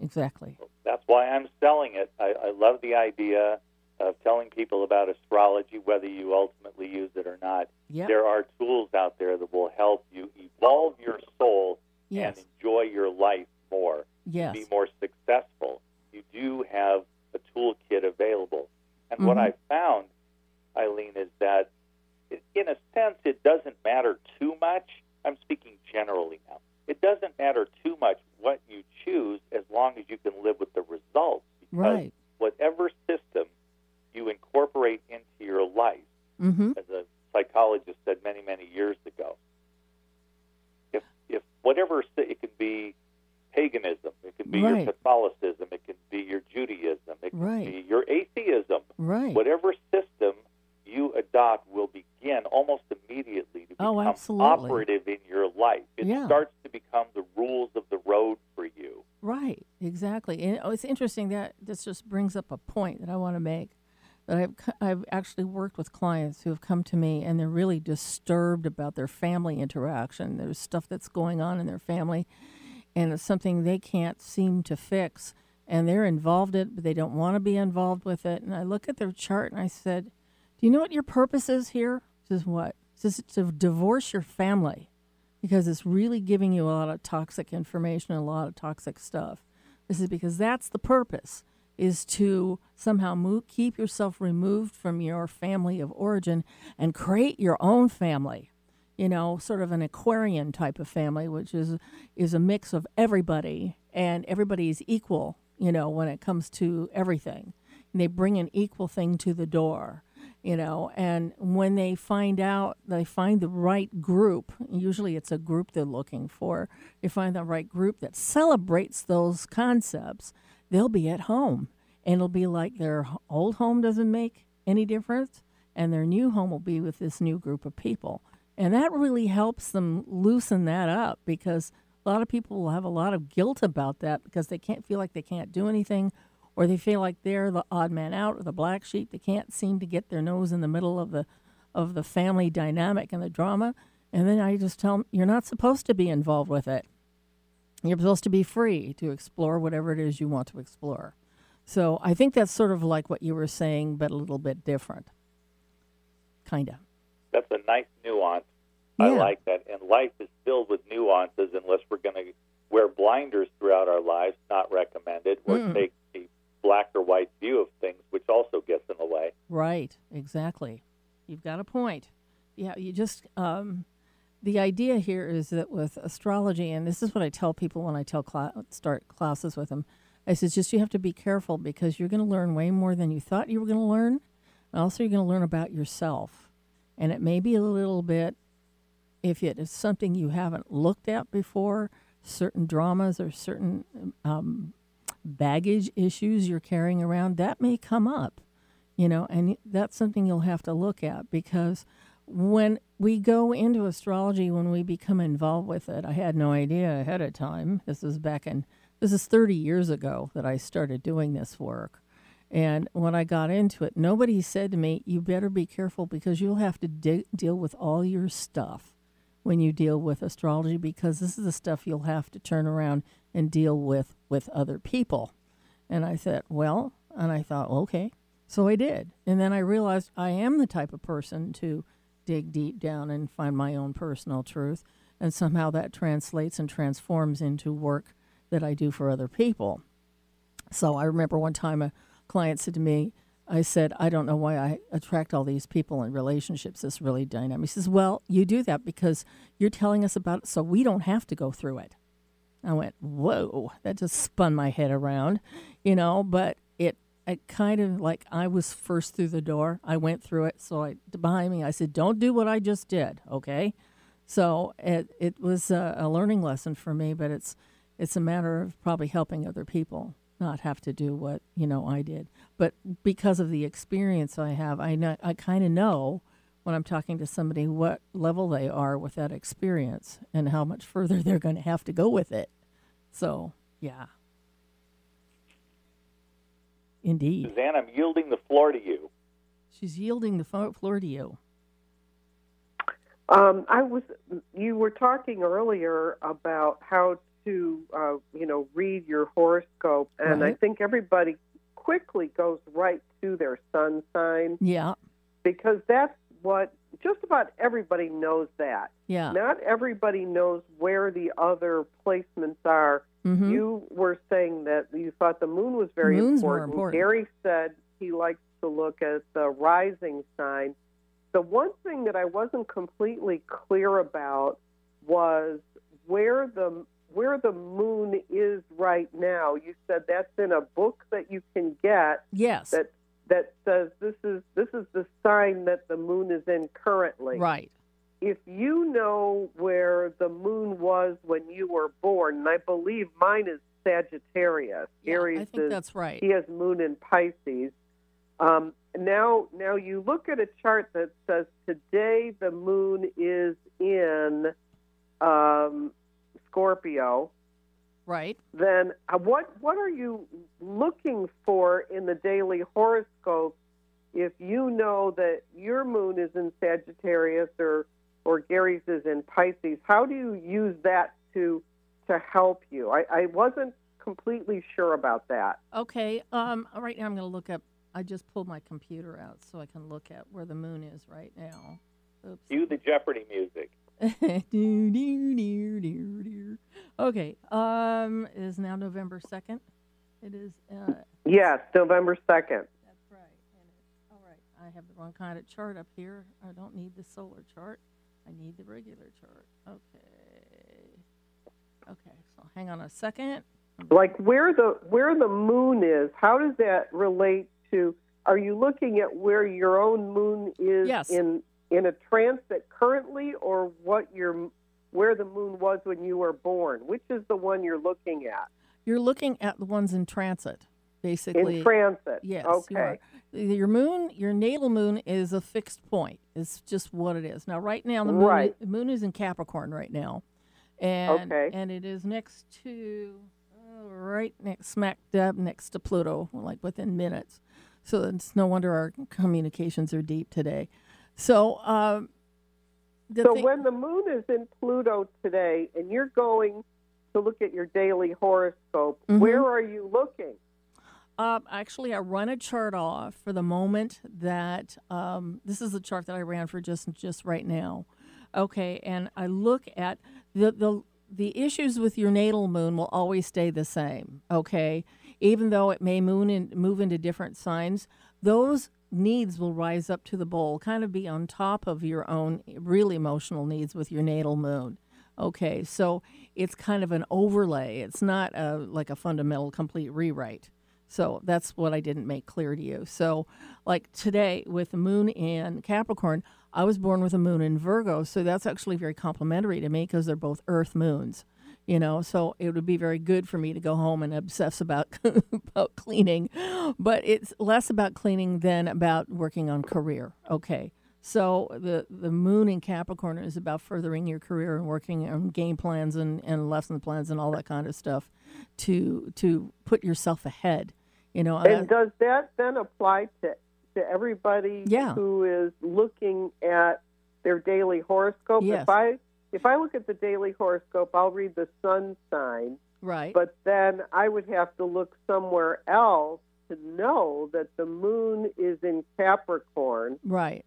D: exactly.
A: That's why I'm selling it. I, I love the idea of telling people about astrology, whether you ultimately use it or not.
D: Yep.
A: There are tools out there that will help you evolve your soul
D: yes.
A: and enjoy your life more,
D: yes.
A: be more successful. You do have a toolkit available. And
D: Mm-hmm.
A: what I found, Eileen, is that in a sense it doesn't matter too much. I'm speaking generally now. It doesn't matter too much what you choose as long as you can live with the results. Because
D: Right.
A: whatever system you incorporate into your life,
D: Mm-hmm.
A: as a psychologist said many, many years ago. If if whatever it can be paganism, it can be
D: Right.
A: your Catholicism, it can be your Judaism, it can
D: Right.
A: be your atheism.
D: Right.
A: Whatever system you adopt will begin almost immediately to
D: Oh,
A: become
D: absolutely.
A: operative in your life. It
D: Yeah.
A: starts to become the rules of the road for you.
D: Right, exactly. And oh, it's interesting that this just brings up a point that I want to make. That I've I've actually worked with clients who have come to me and they're really disturbed about their family interaction. There's stuff that's going on in their family, and it's something they can't seem to fix. And they're involved in it, but they don't want to be involved with it. And I look at their chart and I said, "Do you know what your purpose is here?" Says, "What?" Says, "To divorce your family." because it's really giving you a lot of toxic information a lot of toxic stuff. This is because that's the purpose is to somehow move, keep yourself removed from your family of origin and create your own family. You know, sort of an Aquarian type of family, which is is a mix of everybody and everybody is equal. You know, when it comes to everything, and they bring an equal thing to the door you know and when they find out they find the right group usually it's a group they're looking for they find the right group that celebrates those concepts they'll be at home. And it'll be like their old home doesn't make any difference and their new home will be with this new group of people. And that really helps them loosen that up because a lot of people will have a lot of guilt about that because they can't feel like they can't do anything or they feel like they're the odd man out or the black sheep. They can't seem to get their nose in the middle of the of the family dynamic and the drama. And then I just tell them, you're not supposed to be involved with it. You're supposed to be free to explore whatever it is you want to explore. So I think that's sort of like what you were saying, but a little bit different. Kind of.
A: That's a nice nuance. I like that. And life is filled with nuances unless we're going to wear blinders throughout our lives, not recommended, or
D: Mm.
A: take the black or white view of things, which also gets in the way.
D: Right, exactly. You've got a point. Yeah, you just um, the idea here is that with astrology, and this is what I tell people when I tell cla- start classes with them. I says just you have to be careful because you're going to learn way more than you thought you were going to learn. And also, you're going to learn about yourself, and it may be a little bit if it is something you haven't looked at before, certain dramas or certain um, baggage issues you're carrying around, that may come up. You know, and that's something you'll have to look at because when we go into astrology, when we become involved with it, I had no idea ahead of time. This is back in, this is 30 years ago that I started doing this work. And when I got into it, nobody said to me, you better be careful because you'll have to de- deal with all your stuff when you deal with astrology because this is the stuff you'll have to turn around and deal with with other people. And I said, well, and I thought, okay. So I did. And then I realized I am the type of person to dig deep down and find my own personal truth. And somehow that translates and transforms into work that I do for other people. So I remember one time a client said to me, I said, I don't know why I attract all these people in relationships. It's really dynamic. He says, Well, you do that because you're telling us about it so we don't have to go through it. I went, Whoa, that just spun my head around, you know, but it kind of like I was first through the door. I went through it. So I behind me, I said, Don't do what I just did, okay? So it it was a, a learning lesson for me, but it's it's a matter of probably helping other people not have to do what you know I did. But because of the experience I have, I know I kind of know when I'm talking to somebody what level they are with that experience and how much further they're going to have to go with it. So yeah, indeed.
A: Suzanne, I'm yielding the floor to you.
D: She's yielding the floor to you.
B: Um, I was. You were talking earlier about how to, uh, you know, read your horoscope, and
D: Right.
B: I think everybody quickly goes right to their sun sign
D: Yeah,
B: because that's what just about everybody knows that.
D: yeah.
B: Not everybody knows where the other placements are.
D: Mhm.
B: You were saying that you thought the moon was very
D: Moon's more
B: important.
D: important.
B: Gary said he likes to look at the rising sign. The one thing that I wasn't completely clear about was where the where the moon is right now. You said that's in a book that you can get
D: Yes.
B: that that says this is this is the sign that the moon is in currently
D: right.
B: If you know where the moon was when you were born, and I believe mine is Sagittarius.
D: Yeah,
B: Aries
D: I think
B: is,
D: that's right.
B: he has moon in Pisces. Um, now, now you look at a chart that says today the moon is in um, Scorpio.
D: Right.
B: Then uh, what what are you looking for in the daily horoscope if you know that your moon is in Sagittarius or or Gary's is in Pisces? How do you use that to to help you? I, I wasn't completely sure about that.
D: Okay. Um. Right now, I'm going to look up. I just pulled my computer out so I can look at where the moon is right now. Oops.
A: Cue the Jeopardy music.
D: Do, do, do, do, do. okay. Um. It is now November second. It is. Uh.
B: Yes, November second.
D: That's right. And it's all right. I have the wrong kind of chart up here. I don't need the solar chart. I need the regular chart. Okay. Okay. So hang on a second.
B: Like where the where the moon is, how does that relate to? Are you looking at where your own moon is
D: Yes.
B: in in a transit currently, or what your where the moon was when you were born? Which is the one you're looking at
D: You're looking at the ones in transit, basically.
B: in transit?
D: Yes.
B: Okay.
D: Your moon, your natal moon is a fixed point. It's just what it is. Now, right now, the moon,
B: Right.
D: the moon is in Capricorn right now, and
B: Okay.
D: and it is next to, uh, right next, smack dab next to Pluto, like within minutes. So it's no wonder our communications are deep today. So, um,
B: So
D: thing-
B: when the moon is in Pluto today, and you're going to look at your daily horoscope,
D: Mhm.
B: where are you looking?
D: Actually, I run a chart off for the moment that um, this is the chart that I ran for just just right now. Okay, and I look at the the the issues with your natal moon will always stay the same. Okay, even though it may moon and move into different signs, those needs will rise up to the bowl, kind of be on top of your own really emotional needs with your natal moon. Okay, so it's kind of an overlay. It's not a, like a fundamental complete rewrite. So that's what I didn't make clear to you. So, like today with the moon in Capricorn, I was born with a moon in Virgo. So that's actually very complimentary to me because they're both Earth moons. you know so it would be very good for me to go home and obsess about about cleaning but it's less about cleaning than about working on career okay so the the moon in capricorn is about furthering your career and working on game plans and, and lesson plans and all that kind of stuff to to put yourself ahead you know
B: and does that then apply to to everybody
D: Yeah.
B: who is looking at their daily horoscope
D: Yes.
B: if i if i look at the daily horoscope i'll read the sun sign
D: right
B: but then I would have to look somewhere else to know that the moon is in Capricorn.
D: right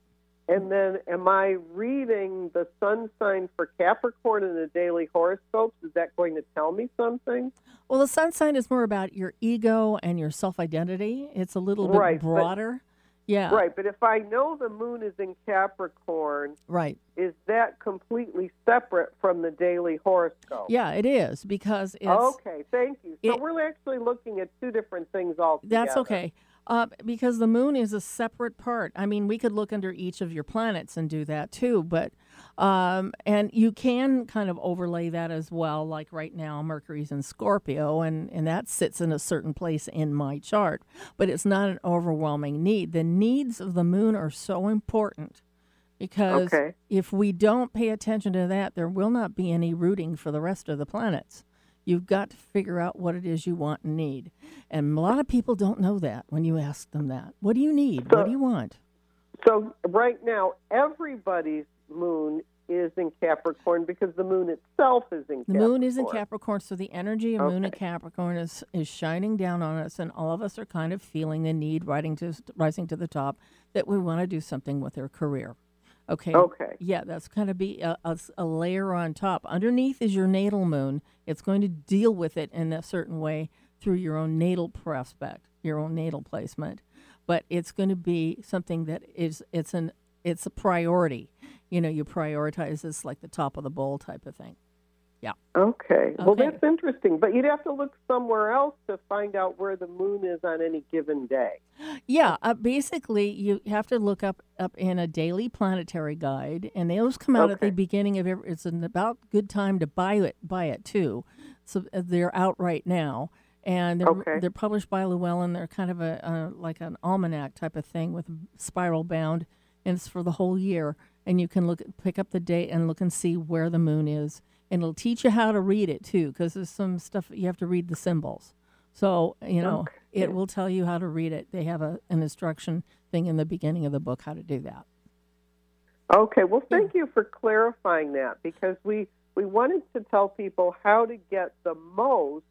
B: And then am I reading the sun sign for Capricorn in the daily horoscopes? Is that going to tell me something?
D: Well, the sun sign is more about your ego and your self identity. It's a little bit
B: Right, but-
D: broader. yeah.
B: Right, but if I know the moon is in Capricorn,
D: Right.
B: is that completely separate from the daily horoscope?
D: Yeah, it is because it's.
B: okay, thank you. So
D: it-
B: we're actually looking at two different things altogether.
D: That's okay. Uh, because the moon is a separate part. I mean, we could look under each of your planets and do that too, but um, and you can kind of overlay that as well. Like right now, Mercury's in Scorpio, and and that sits in a certain place in my chart, but it's not an overwhelming need. The needs of the moon are so important because
B: Okay.
D: if we don't pay attention to that, there will not be any rooting for the rest of the planets. You've got to figure out what it is you want and need. And a lot of people don't know that when you ask them that. What do you need? what do you want?
B: So right now, everybody's moon is in Capricorn because the moon itself is in Capricorn.
D: The moon is in Capricorn, so the energy of moon in Capricorn is, is shining down on us, and all of us are kind of feeling the need, rising to rising to the top, that we want to do something with our career. Okay.
B: Okay.
D: Yeah, that's kind of be a layer on top. Underneath is your natal moon. It's going to deal with it in a certain way through your own natal prospect, your own natal placement. But it's going to be something that is it's an it's a priority. You know, you prioritize this like the top of the bowl type of thing. Yeah.
B: Okay. Well, that's interesting. But you'd have to look somewhere else to find out where the moon is on any given day.
D: Yeah, uh, basically, you have to look up up in a daily planetary guide, and those come out at the beginning of every. It's an about good time to buy it. Buy it too. So uh, they're out right now, and they're
B: Okay.
D: they're published by Llewellyn. They're kind of a uh, like an almanac type of thing with spiral bound, and it's for the whole year. And you can look pick up the date and look and see where the moon is, and it'll teach you how to read it too, because there's some stuff you have to read the symbols. So you know it will tell you how to read it. They have a an instruction thing in the beginning of the book how to do that.
B: Okay. Well, thank you for clarifying that because we we wanted to tell people how to get the most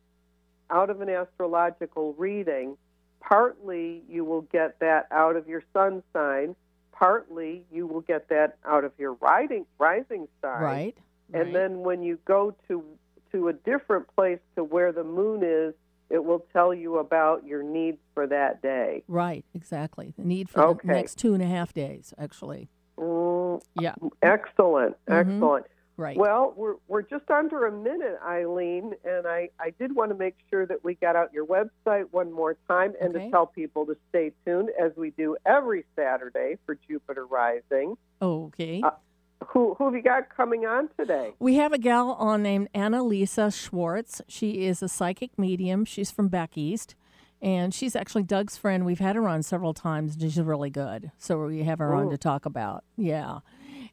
B: out of an astrological reading. Partly, you will get that out of your sun sign. Partly, you will get that out of your riding, rising sign.
D: Right.
B: And then when you go to to a different place to where the moon is, it will tell you about your needs for that day.
D: Right, exactly. The need for
B: Okay.
D: the next two and a half days, actually.
B: Mm,
D: Yeah.
B: excellent,
D: Mhm.
B: excellent.
D: Right.
B: Well, we're we're just under a minute, Eileen, and I I did want to make sure that we got out your website one more time and
D: Okay.
B: to tell people to stay tuned as we do every Saturday for Jupiter Rising.
D: Okay.
B: Uh, who who have you got coming on today?
D: We have a gal on named Annalisa Schwartz. She is a psychic medium. She's from back east. And she's actually Doug's friend. We've had her on several times, and she's really good. So we have her on to talk about. Yeah.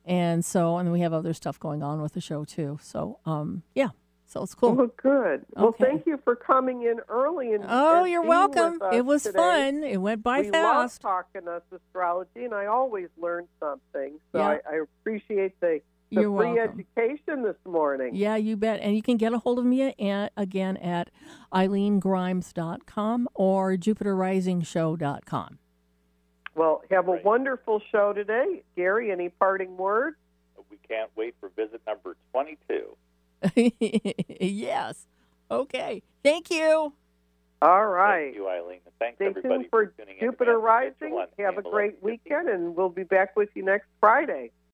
D: And so, and we have other stuff going on with the show too. So, um, yeah. So it's cool.
B: Oh, good. Well, thank you for coming in early and
D: Oh,
B: and
D: you're
B: being
D: welcome.
B: with us
D: It was
B: today.
D: fun. It went by
B: we
D: fast.
B: love talking us astrology, and I always learn something. So
D: Yeah.
B: I, I appreciate the, the
D: You're
B: free
D: welcome.
B: education this morning.
D: Yeah, you bet. And you can get a hold of me at, again at eileengrimes.com or jupiterrisingshow.com.
B: Well, have a wonderful show today, Gary. Any parting words?
A: We can't wait for visit number 22.
D: yes. Okay. Thank you.
B: All right.
A: Thank you, Eileen. And thanks,
B: Stay
A: everybody,
B: tuned for
A: tuning in.
B: Jupiter
A: Man's
B: Rising. Have a great weekend, and we'll be back with you next Friday.